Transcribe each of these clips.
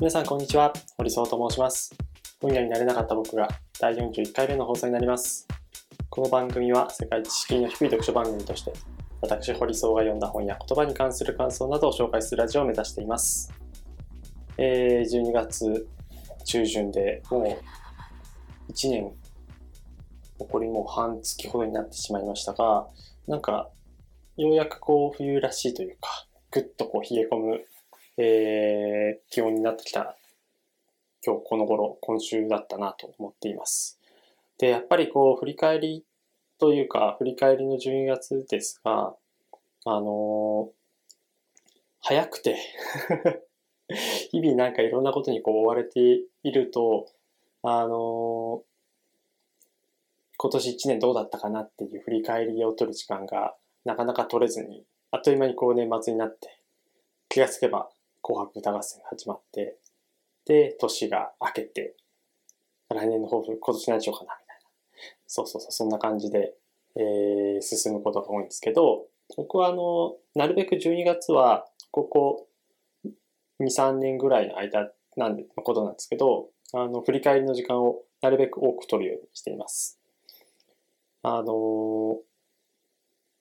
皆さんこんにちは。堀総と申します。本屋になれなかった僕が第41回目の放送になります。この番組は世界知識の低い読書番組として私堀総が読んだ本や言葉に関する感想などを紹介するラジオを目指しています。えー、12月中旬でもう1年残りもう半月ほどになってしまいましたがなんかようやくこう冬らしいというかぐっとこう冷え込むえー、気温になってきた今日この頃、今週だったなと思っています。で、やっぱりこう、振り返りというか、振り返りの12月ですが、あのー、早くて 日々なんかいろんなことにこう追われていると、あのー、今年1年どうだったかなっていう振り返りを取る時間がなかなか取れずに、あっという間にこう年末になって、気がつけば紅白歌合戦が始まって、で、年が明けて、来年の抱負、今年何しようかな、みたいな。そうそうそう、そんな感じで、えー、進むことが多いんですけど、僕はあの、なるべく12月は、ここ2、3年ぐらいの間なんで、のことなんですけど、あの、振り返りの時間をなるべく多く取るようにしています。あの、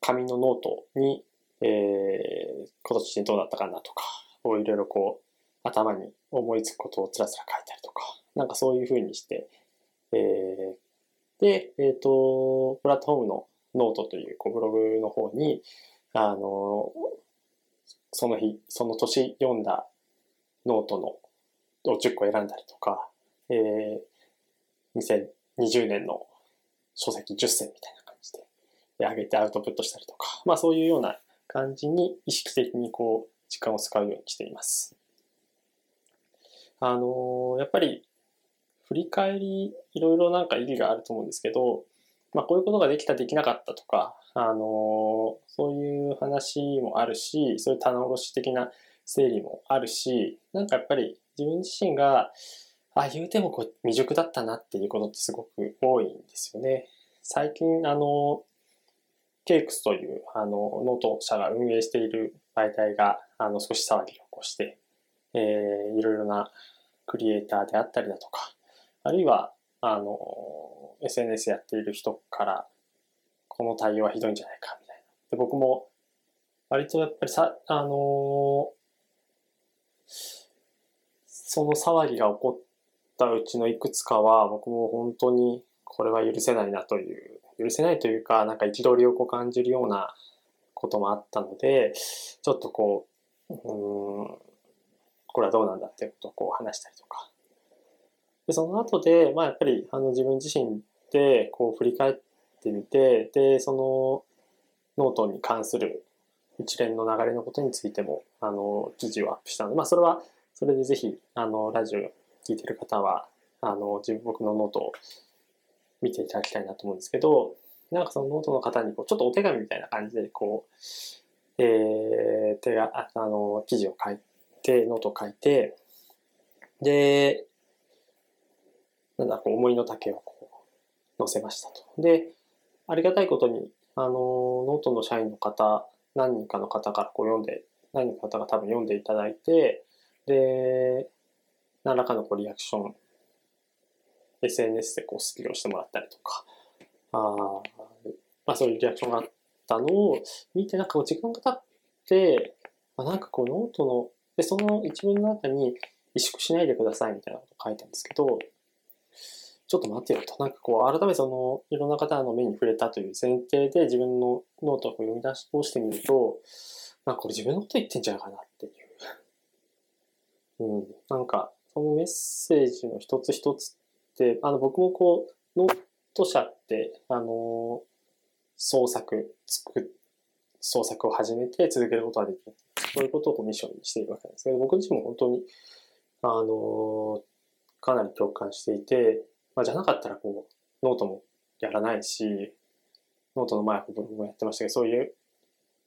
紙のノートに、えー、今年どうだったかなとか、をいろいろこう、頭に思いつくことをつらつら書いたりとか、なんかそういうふうにして、えー、で、えっ、ー、と、プラットフォームのノートというこうブログの方に、あの、その日、その年読んだノートのを10個選んだりとか、えー、2020年の書籍10選みたいな感じで上げてアウトプットしたりとか、まあそういうような感じに意識的にこう時間を使うようにしています。あのー、やっぱり振り返りいろいろなんか意義があると思うんですけど、まあこういうことができたできなかったとか、あのー、そういう話もあるし、そういう棚卸し的な整理もあるし、なんかやっぱり自分自身が、あ、言うてもこう未熟だったなっていうことってすごく多いんですよね。最近、あの、 cakes というあのノート社が運営している媒体があの少し騒ぎを起こして、えー、いろいろなクリエイターであったりだとか、あるいはあの SNS やっている人からこの対応はひどいんじゃないかみたいな。で僕も割とやっぱりさ、あのー、その騒ぎが起こったうちのいくつかは僕も本当にこれは許せないなという許せないというか、なんか憤りをこう感じるようなこともあったので、ちょっとこう、うん、これはどうなんだっていうことをこう話したりとか。で、その後で、まあやっぱりあの自分自身でこう振り返ってみて、で、そのノートに関する一連の流れのことについても、あの、記事をアップしたので、まあそれは、それでぜひ、あの、ラジオ聞いてる方は、あの、自分、僕のノートを見ていただきたいなと思うんですけど、なんかそのノートの方にこうちょっとお手紙みたいな感じでこう、えー、手が、あの、記事を書いて、ノートを書いて、で、なんだ、こう思いの丈をこう載せましたと。で、ありがたいことに、あの、ノートの社員の方、何人かの方からこう読んで、何人かの方が多分読んでいただいて、で、何らかのこうリアクション SNS でこうスキをしてもらったりとか、あまあそういうリアクションがあってたのを見て、なんかこう時間が経って、まあ、なんかこうノートの、で、その一文の中に萎縮しないでくださいみたいなこと書いたんですけど、ちょっと待ってよと。なんかこう、改めてその、いろんな方の目に触れたという前提で自分のノートを読み出し通してみると、なんかこれ自分のこと言ってんじゃないかなっていう。うん。なんか、そのメッセージの一つ一つって、あの、僕もこう、ノート社って、あの、創作、作、創作を始めて続けることができる。そういうことをミッションにしているわけなんですけど、僕自身も本当に、あの、かなり共感していて、まあ、じゃなかったらこう、ノートもやらないし、ノートの前はブログもやってましたけど、そういう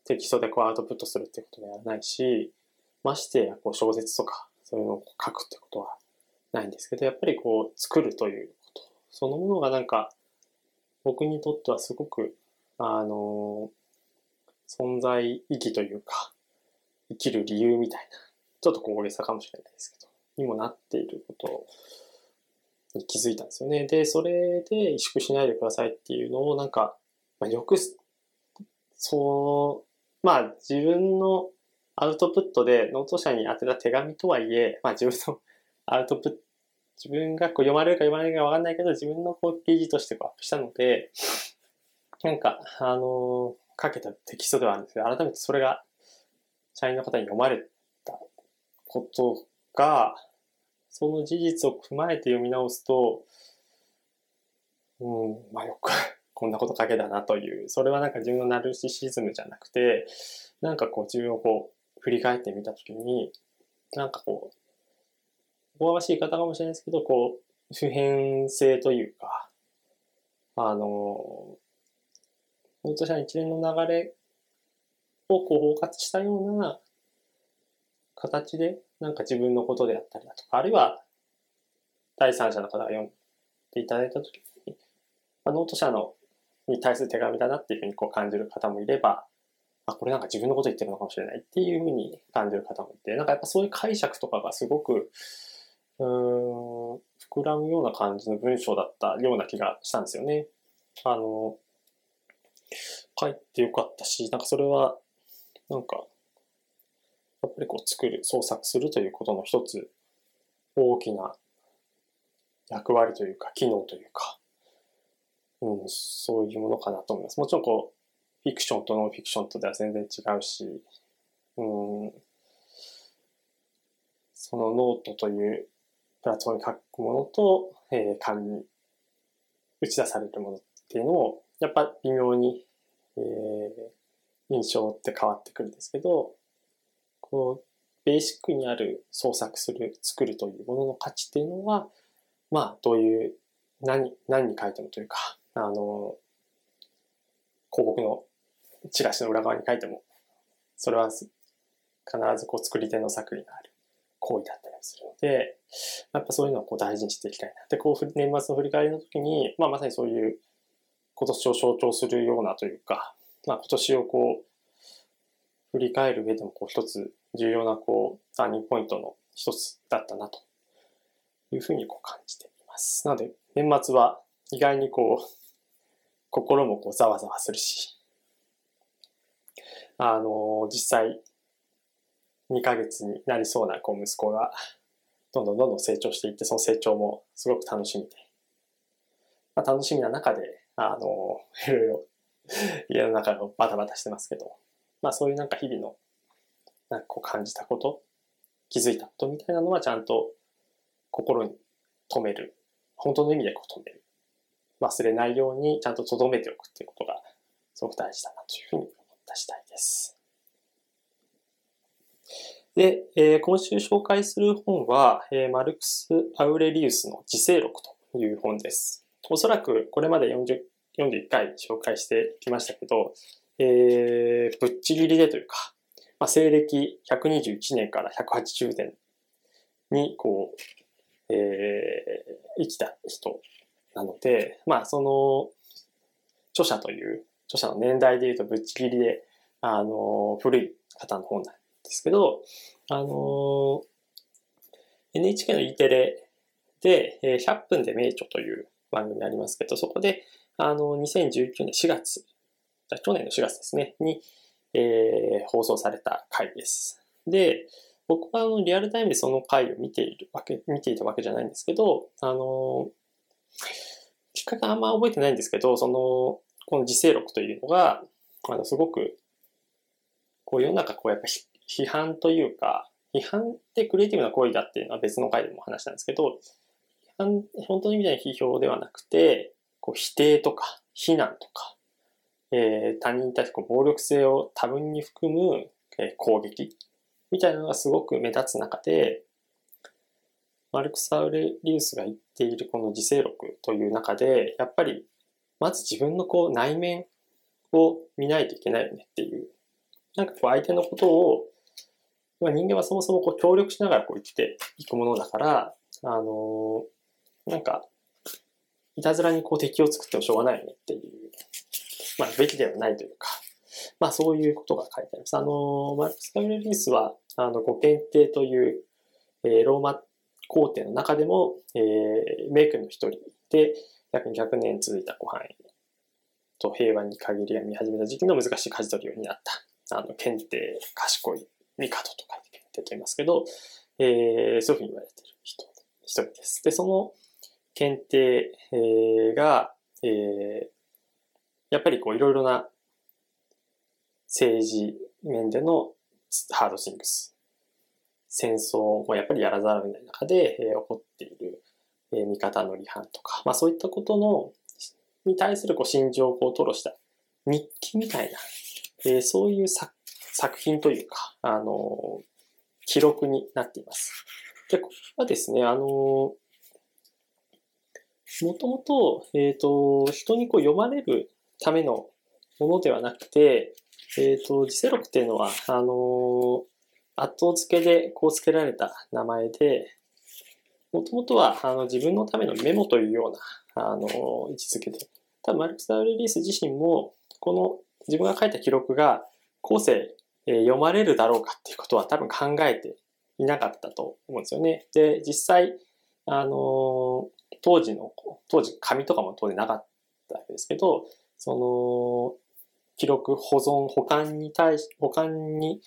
テキストでこうアウトプットするっていうこともやらないし、ましてやこう小説とか、そういうのを書くってことはないんですけど、やっぱりこう作るということ、そのものがなんか僕にとってはすごく、あの、存在意義というか、生きる理由みたいな、ちょっとこう大げさかもしれないですけど、にもなっていることに気づいたんですよね。で、それで萎縮しないでくださいっていうのをなんか、まあ、よく、そう、まあ自分のアウトプットでノート社に宛てた手紙とはいえ、まあ自分の アウトプット、自分がこう読まれるか読まれないかわかんないけど、自分のこう記事としてこうアップしたので、なんか、あのー、書けたテキストではあるんですけど、改めてそれが社員の方に読まれたことが、その事実を踏まえて読み直すと、うん、まあよく こんなこと書けたなという、それはなんか自分のナルシシズムじゃなくて、なんかこう自分をこう振り返ってみたときに、なんかこう、おわしい方かもしれないですけど、こう、普遍性というか、あの、本当に一連の流れをこう包括したような形で、なんか自分のことであったりだとか、あるいは第三者の方が読んでいただいたときに、まあ、ノート社のに対する手紙だなっていうふうにこう感じる方もいれば、あ、これなんか自分のこと言ってるのかもしれないっていうふうに感じる方もいて、なんかやっぱそういう解釈とかがすごく、うん、膨らむような感じの文章だったような気がしたんですよね。あの、書いてよかったし、なんかそれは、なんか、やっぱりこう作る、創作するということの一つ大きな役割というか、機能というか、うん、そういうものかなと思います。もちろんこう、フィクションとノンフィクションとでは全然違うし、うん、そのノートというプラットフォームに書くものと、えー、紙に打ち出されるものっていうのを、やっぱ微妙に、えー、印象って変わってくるんですけど、こう、ベーシックにある創作する、作るというものの価値っていうのは、まあ、どういう、何、何に書いてもというか、あの、広告のチラシの裏側に書いても、それは必ずこう作り手の作為がある行為だったりするので、やっぱそういうのをこう大事にしていきたいな。で、こう年末の振り返りの時に、まあまさにそういう今年を象徴するようなというか、まあ今年をこう、振り返る上でもこう一つ重要なこう、ターニングポイントの一つだったなというふうにこう感じています。なので、年末は意外にこう、心もこうざわざわするし、あの、実際、2ヶ月になりそうなこう息子が、どんどんどんどん成長していって、その成長もすごく楽しみで、まあ、楽しみな中で、あの、いろいろ家の中がバタバタしてますけど、まあそういうなんか日々の、なんかこう感じたこと、気づいたことみたいなのはちゃんと心に留める。本当の意味でこう留める。忘れないようにちゃんと留めておくっていうことがすごく大事だなというふうに思った次第です。で、えー、今週紹介する本は、えー、マルクス・アウレリウスの自生録という本です。おそらくこれまで40 41回紹介してきましたけど、えー、ぶっちぎりでというか、まあ、西暦121年から180年に、こう、えー、生きた人なので、まあ、その、著者という、著者の年代で言うとぶっちぎりで、あの、古い方の本なんですけど、あの、NHK の E テレで、え100分で名著という番組ありますけど、そこで、あの、2019年4月、去年の4月ですね、に、えー、放送された回です。で、僕はあのリアルタイムでその回を見ているわけ、見ていたわけじゃないんですけど、あの、きっかけあんま覚えてないんですけど、その、この自生録というのが、あの、すごく、こう世の中こうやっぱ批判というか、批判ってクリエイティブな行為だっていうのは別の回でも話したんですけど、本当の意味での批評ではなくて、こう否定とか非難とか、えー、他人に対してこう暴力性を多分に含む、えー、攻撃みたいなのがすごく目立つ中で、マルクス・アウレリウスが言っているこの自生録という中で、やっぱりまず自分のこう内面を見ないといけないよねっていう。なんかこう相手のことを、ま、人間はそもそもこう協力しながらこう生きていくものだから、あのー、なんかいたずらにこう敵を作ってもしょうがないよねっていう、まあ、べきではないというか、まあ、そういうことが書いてあります。あの、マルクス・カミルリースは、あの、ご検定という、えー、ローマ工程の中でも、えー、メイクの一人で、約200年続いたご飯と平和に限りが見始めた時期の難しい舵取りを担った、あの、検定、賢い、帝と書いて検定と言いますけど、えー、そういうふうに言われてる人、一人です。で、その検定、えー、が、えー、やっぱりこういろいろな政治面でのハードシングス、戦争をやっぱりやらざるを得ない中で、えー、起こっている、えー、見方の離反とか、まあそういったことの、に対するこう心情をこう吐露した日記みたいな、えー、そういう作作品というか、あの、記録になっています。で、これはですね、あの、もともと、えっ、ー、と、人にこう読まれるためのものではなくて、えっ、ー、と、自世録っていうのは、あの、後付けでこう付けられた名前で、もともとはあの自分のためのメモというようなあの位置づけで、多分マルクス・アウレリース自身も、この自分が書いた記録が後世、えー、読まれるだろうかっていうことは多分考えていなかったと思うんですよね。で、実際、あの当時の、当時紙とかも当然なかったわけですけど、その、記録、保存、保管に対し、保管に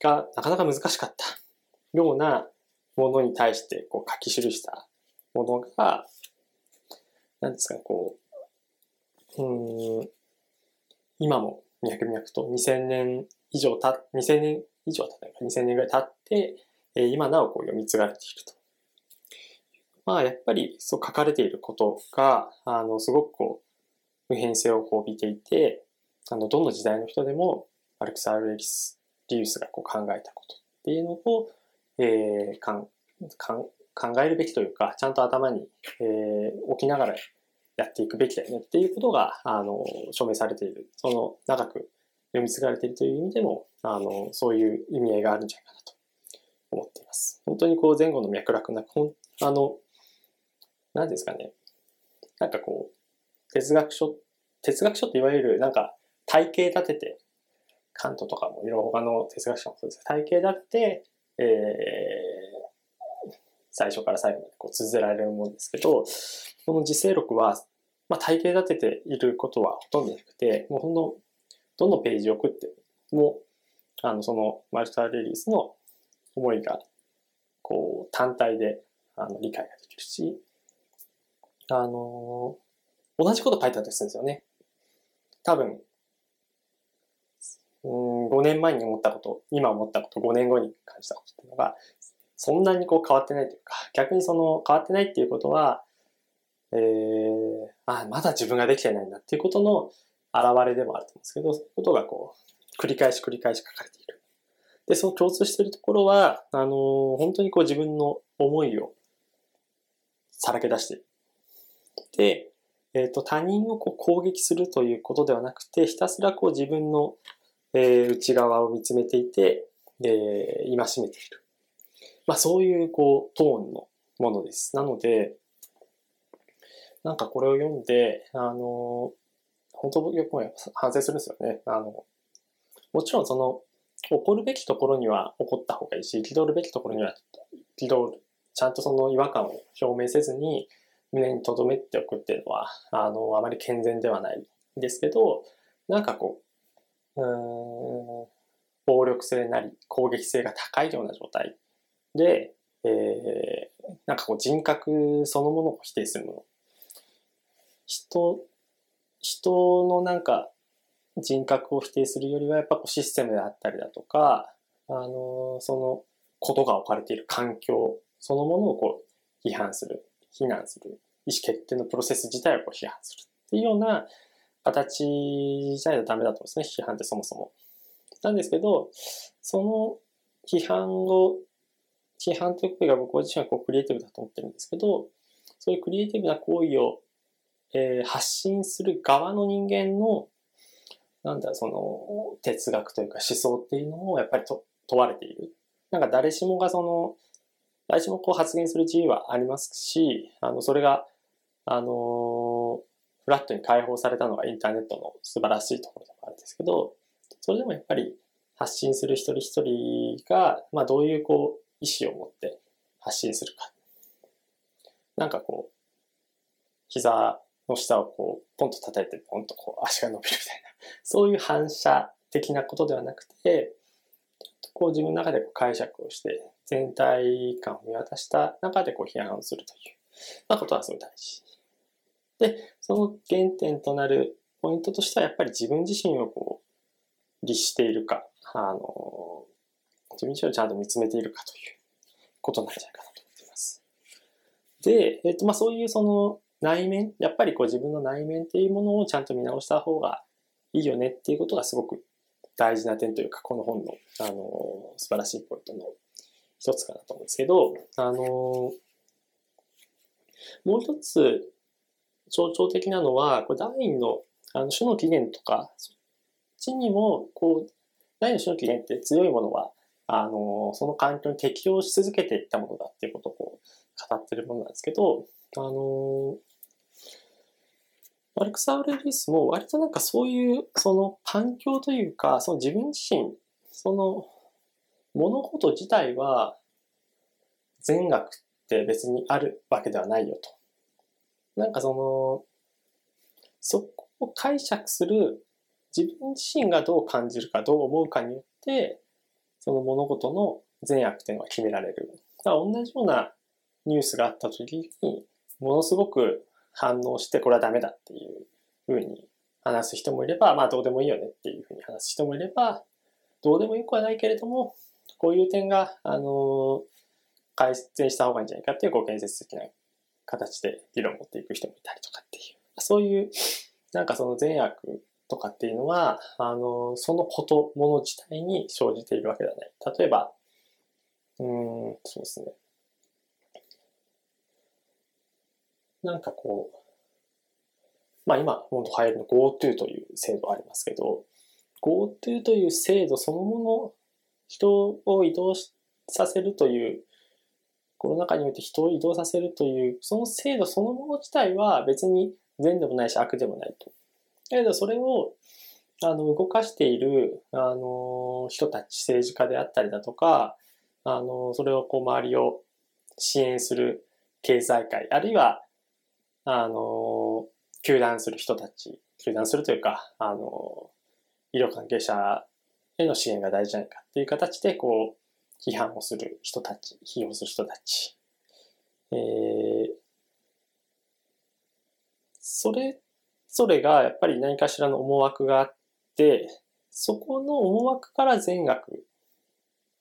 がなかなか難しかったようなものに対してこう書き記したものが、何ですか、こう、うん、今も脈々と2000年以上た、2000年以上経ったか、2000年ぐらい経って、今なおこう読み継がれていると。まあ、やっぱりそう書かれていることが、あの、すごくこう、普遍性をこう帯びていて、あの、どの時代の人でも、アルクサール・エリスリウスがこう考えたことっていうのを、えー、かんかん考えるべきというか、ちゃんと頭に、えー、置きながらやっていくべきだよねっていうことが、あの、証明されている。その、長く読み継がれているという意味でも、あの、そういう意味合いがあるんじゃないかなと思っています。本当にこう、前後の脈絡な、ほんあの、何ですかね。なんかこう、哲学書、哲学書っていわゆる、なんか、体系立ててカントとかもいろいろ他の哲学者もそうです体系だって、えー、最初から最後までこう綴られるものですけど、この自生録は、まあ、体系立てていることはほとんどなくて、もうほんの、どのページを送っても、あの、そのマルターレリースの思いが、こう、単体で、あの、理解ができるし、あの同じこと書いてあったりするんですよね。多分、うん5年前に思ったこと、今思ったこと、5年後に感じたことっていうのが、そんなにこう変わってないというか、逆にその変わってないっていうことは、えー、あ、まだ自分ができてないんだっていうことの現れでもあると思うんですけど、そういうことがこう、繰り返し繰り返し書かれている。で、その共通しているところは、あのー、本当にこう自分の思いをさらけ出している。で、えっ、ー、と、他人をこう攻撃するということではなくて、ひたすらこう自分のえー、内側を見つめていて、えー、戒めている。まあそういうこうトーンのものです。なので、なんかこれを読んで、あの、本当よく反省するんですよね。あの、もちろんその、怒るべきところには怒った方がいいし、憤るべきところには憤る。ちゃんとその違和感を表明せずに胸に留めておくっていうのは、あの、あまり健全ではないんですけど、なんかこう、うん暴力性なり攻撃性が高いような状態で、えー、なんかこう人格そのものを否定するもの。人、人のなんか人格を否定するよりはやっぱこうシステムであったりだとか、あのー、そのことが置かれている環境そのものをこう批判する、非難する、意思決定のプロセス自体をこう批判するっていうような形じゃないとダメだと思うんですね、批判ってそもそも。なんですけど、その批判を、批判という行為が僕自身はこうクリエイティブだと思ってるんですけど、そういうクリエイティブな行為を、えー、発信する側の人間の、なんだ、その、哲学というか思想っていうのをやっぱりと問われている。なんか誰しもがその、誰しもこう発言する自由はありますし、あの、それが、あのフラットに解放されたのがインターネットの素晴らしいところでもあるんですけど、それでもやっぱり発信する一人一人が、まあどういうこう意思を持って発信するか。なんかこう、膝の下をこう、ポンと叩いて、ポンとこう、足が伸びるみたいな、そういう反射的なことではなくて、こう自分の中でこう解釈をして、全体感を見渡した中でこう批判をするという、まあ、ことはすごい大事。で、その原点となるポイントとしては、やっぱり自分自身をこう、律しているか、あの、自分自身をちゃんと見つめているかということなんじゃないかなと思っています。で、えっ、と、まあ、そういうその内面、やっぱりこう自分の内面っていうものをちゃんと見直した方がいいよねっていうことがすごく大事な点というか、この本の、あの、素晴らしいポイントの一つかなと思うんですけど、あの、もう一つ象徴的なのは、これダーウィンのあの種の起源とか、そっちにも、こう、ダーウィンの種の起源って強いものは、あの、その環境に適応し続けていったものだっていうことをこう語ってるものなんですけど、あの、マルクス・アウレリスも割となんかそういうその環境というか、その自分自身、その物事自体は善悪って別にあるわけではないよと。なんかその、そこを解釈する自分自身がどう感じるかどう思うかによって、その物事の善悪っていうのは決められる。だから同じようなニュースがあった時に、ものすごく反応してこれはダメだっていうふうに話す人もいれば、まあどうでもいいよねっていうふうに話す人もいれば、どうでもよくはないけれども、こういう点が、あの、改善した方がいいんじゃないかっていうこう建設的な形で議論を持っていく人もいたりとかっていう、そういう、なんかその善悪とかっていうのは、あの、そのこと、もの自体に生じているわけではない。例えば、うん、そうですね。なんかこう、まあ今、本当流行りの GoTo という制度ありますけど、GoTo という制度そのもの、人を移動させるという、コロナ禍において人を移動させるという、その制度そのもの自体は別に善でもないし悪でもないと。だけどそれをあの動かしているあの人たち、政治家であったりだとか、あのそれをこう周りを支援する経済界、あるいはあの、球団する人たち、球団するというか、あの、医療関係者への支援が大事じゃないかっていう形で、こう、批判をする人たち、批評する人たち。えー、それぞれがやっぱり何かしらの思惑があって、そこの思惑から善悪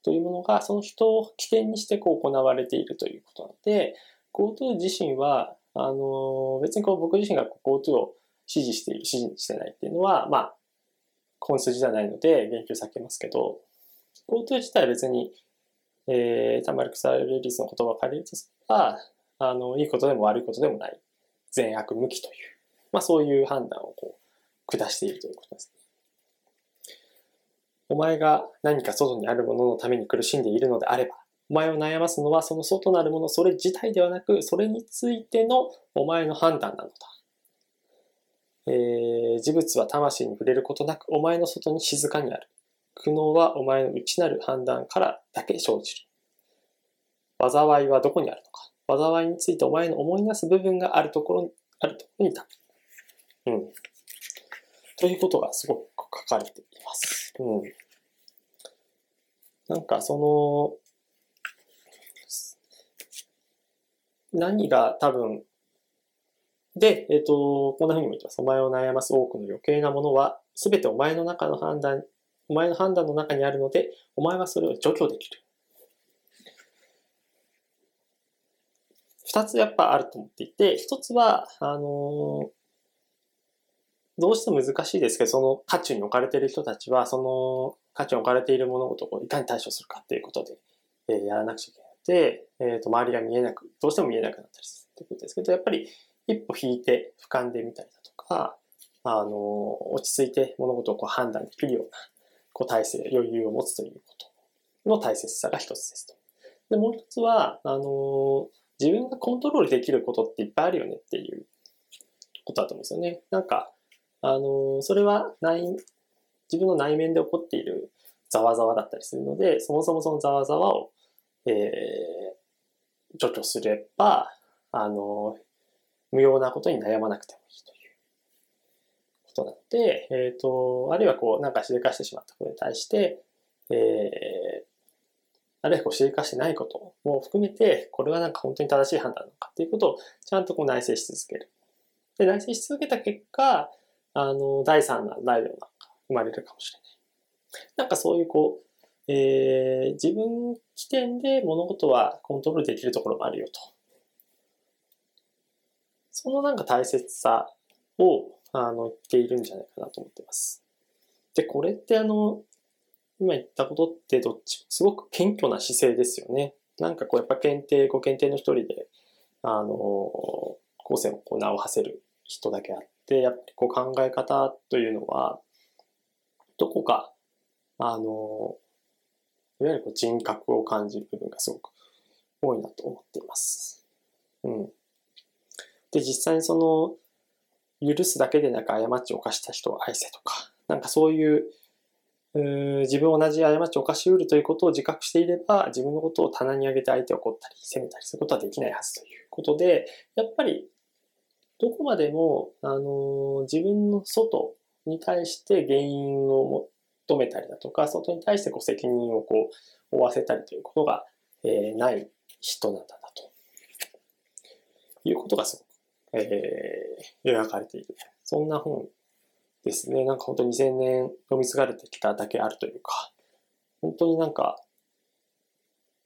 というものがその人を起点にしてこう行われているということなので、GoTo 自身はあの、別にこう僕自身が GoTo を支持している、支持してないっていうのは、まあ、本筋じゃないので言及避けますけど、GoTo 自体は別に、えー、タマルクサルリスの言葉を借りるとすれば、あの、いいことでも悪いことでもない、善悪向きという、まあそういう判断をこう、下しているということですね。お前が何か外にあるもののために苦しんでいるのであれば、お前を悩ますのはその外なるもの、それ自体ではなく、それについてのお前の判断なのだ。えー、事物は魂に触れることなく、お前の外に静かにある。苦悩はお前の内なる判断からだけ生じる。災いはどこにあるのか。災いについてお前の思い出す部分があるところに、あるところにいた。うん。ということがすごく書かれています。うん。なんかその、何が多分、で、えっ、ー、と、こんな風にも言ってます。お前を悩ます多くの余計なものは、すべてお前の中の判断、お前の判断の中にあるので、お前はそれを除去できる。二つやっぱあると思っていて、一つは、あのどうしても難しいですけど、その渦中に置かれている人たちは、その渦中に置かれている物事をいかに対処するかっていうことで、えー、やらなくちゃいけない。で、えー、と周りが見えなく、どうしても見えなくなったりするってことですけど、やっぱり一歩引いて俯瞰でみたりだとか、あの、落ち着いて物事をこう判断できるような、こう体制、余裕を持つということの大切さが一つですと。で、もう一つは、あの、自分がコントロールできることっていっぱいあるよねっていうことだと思うんですよね。なんか、あの、それは内、自分の内面で起こっているざわざわだったりするので、そもそもそのざわざわをえー、除去すれば、あの、無用なことに悩まなくてもいいということなので、えっ、ー、と、あるいはこう、なんかしでかしてしまったことに対して、えー、あるいはこう、しでかしてないことも含めて、これはなんか本当に正しい判断なのかっていうことをちゃんとこう内省し続ける。で、内省し続けた結果、あの、第三弾、第四弾が生まれるかもしれない。なんかそういうこう、えー、自分起点で物事はコントロールできるところもあるよと。そのなんか大切さを、あの、言っているんじゃないかなと思ってます。で、これってあの、今言ったことってどっちすごく謙虚な姿勢ですよね。なんかこうやっぱ検定、ご検定の一人で、あの、後世をこう名を馳せる人だけあって、やっぱりこう考え方というのは、どこか、あの、いわゆるこう人格を感じる部分がすごく多いなと思っています。うん。で、実際にその、許すだけでなく過ちを犯した人を愛せとか、なんかそういう、自分同じ過ちを犯し得るということを自覚していれば、自分のことを棚に上げて相手を怒ったり、責めたりすることはできないはずということで、やっぱり、どこまでも、あの自分の外に対して原因を求めたりだとか、外に対してこう責任をこう負わせたりということが、えー、ない人なんだなということがすごく、えー、描かれている。そんな本ですね。なんか本当に2000年読み継がれてきただけあるというか、本当になんか、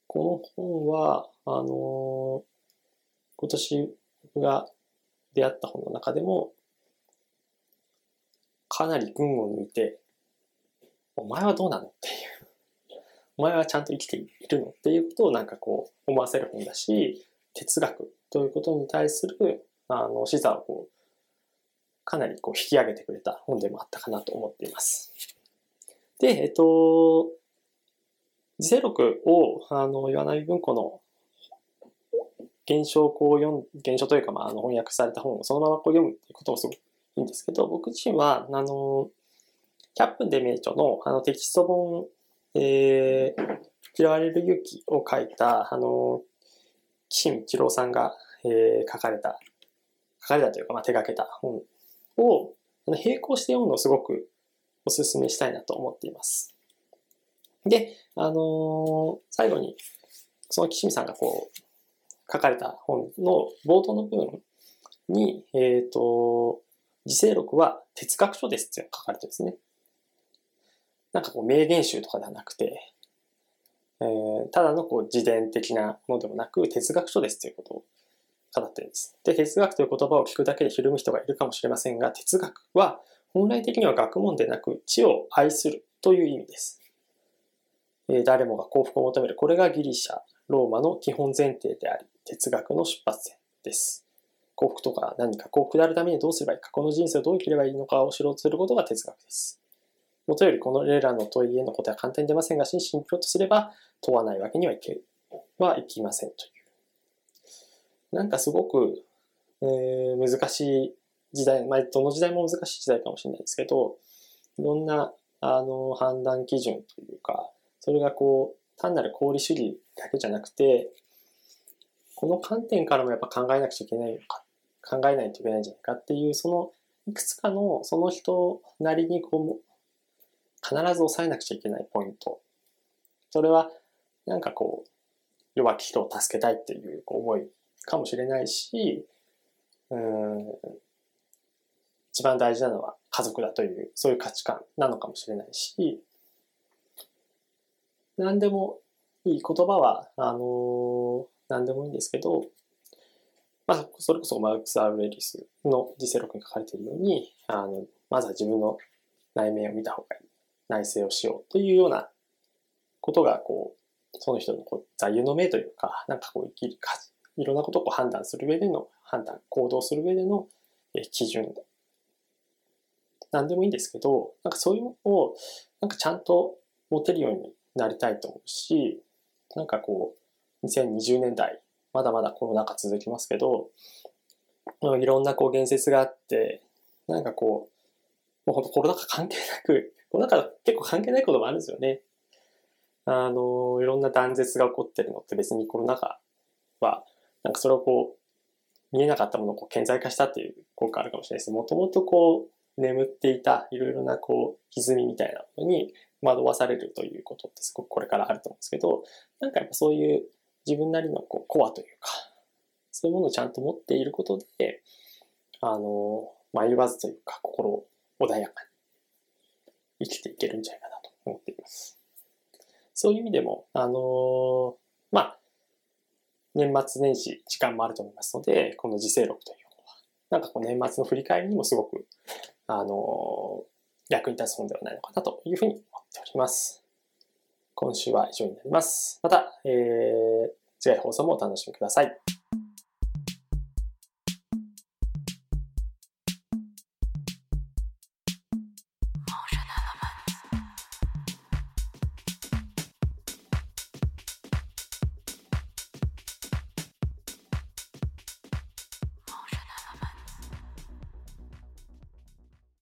この本は、あのー、今年僕が出会った本の中でも、かなり群を抜いて、お前はどうなのっていう。お前はちゃんと生きているのっていうことをなんかこう思わせる本だし、哲学ということに対する、あの、視座をこう、かなりこう引き上げてくれた本でもあったかなと思っています。で、えっと、自世録を、あの、岩波文庫の現象をこう読ん、現象というか、まあ、あの翻訳された本をそのままこう読むっていうこともすごくいいんですけど、僕自身は、あの、100分で名著のあのテキスト本、えー、嫌われる勇気を書いた、あの、岸見一郎さんが、えー、書かれた、書かれたというか、まあ、手掛けた本を、あの並行して読むのをすごくお勧めしたいなと思っています。で、あのー、最後に、その岸見さんがこう、書かれた本の冒頭の部分に、えっ、ー、と、自世録は哲学書ですって書かれてるんですね。なんかこう名言集とかではなくて、えー、ただのこう自伝的なものでもなく哲学書ですということを語ってるんです。で、哲学という言葉を聞くだけでひるむ人がいるかもしれませんが、哲学は本来的には学問でなく知を愛するという意味です。えー、誰もが幸福を求める。これがギリシャ、ローマの基本前提であり、哲学の出発点です。幸福とか何か幸福であるためにどうすればいいか、この人生をどう生きればいいのかを知ろうとすることが哲学です。もとよりこの例らの問いへの答えは簡単に出ませんが、真摯にプロとすれば問わないわけにはいけはいきませんという。なんかすごく、えー、難しい時代、まあ、どの時代も難しい時代かもしれないですけど、いろんなあの判断基準というか、それがこう、単なる功利主義だけじゃなくて、この観点からもやっぱ考えなくちゃいけないのか、考えないといけないんじゃないかっていう、そのいくつかのその人なりにこう必ず抑えなくちゃいけないポイント。それは、なんかこう、弱き人を助けたいっていう思いかもしれないし、うん、一番大事なのは家族だという、そういう価値観なのかもしれないし、何でもいい言葉は、あのー、何でもいいんですけど、まあ、それこそマルクス・アウレリスの自世録に書かれているように、あの、まずは自分の内面を見た方がいい。内省をしようというようなことが、こう、その人のこう座右の銘というか、なんかこう生きるか、いろんなことをこう判断する上での判断、行動する上での基準。なんでもいいんですけど、なんかそういうのを、なんかちゃんと持てるようになりたいと思うし、なんかこう、2020年代、まだまだコロナ禍続きますけど、いろんなこう言説があって、なんかこう、もう本当コロナ禍関係なく、こうなんか結構関係ないこともあるんですよね。あの、いろんな断絶が起こってるのって別にコロナ禍は、なんかそれをこう、見えなかったものをこう顕在化したっていう効果あるかもしれないです。もともとこう、眠っていたいろいろなこう、歪みみたいなものに惑わされるということってすごくこれからあると思うんですけど、なんかやっぱそういう自分なりのこうコアというか、そういうものをちゃんと持っていることで、あの、迷わずというか、心穏やかに生きていけるんじゃないかなと思っています。そういう意味でも、あのまあ、年末年始時間もあると思いますので、この時世録というのは、なんかこう年末の振り返りにもすごく、あの役に立つ本ではないのかなというふうに思っております。今週は以上になります。また、えー、次回放送もお楽しみください。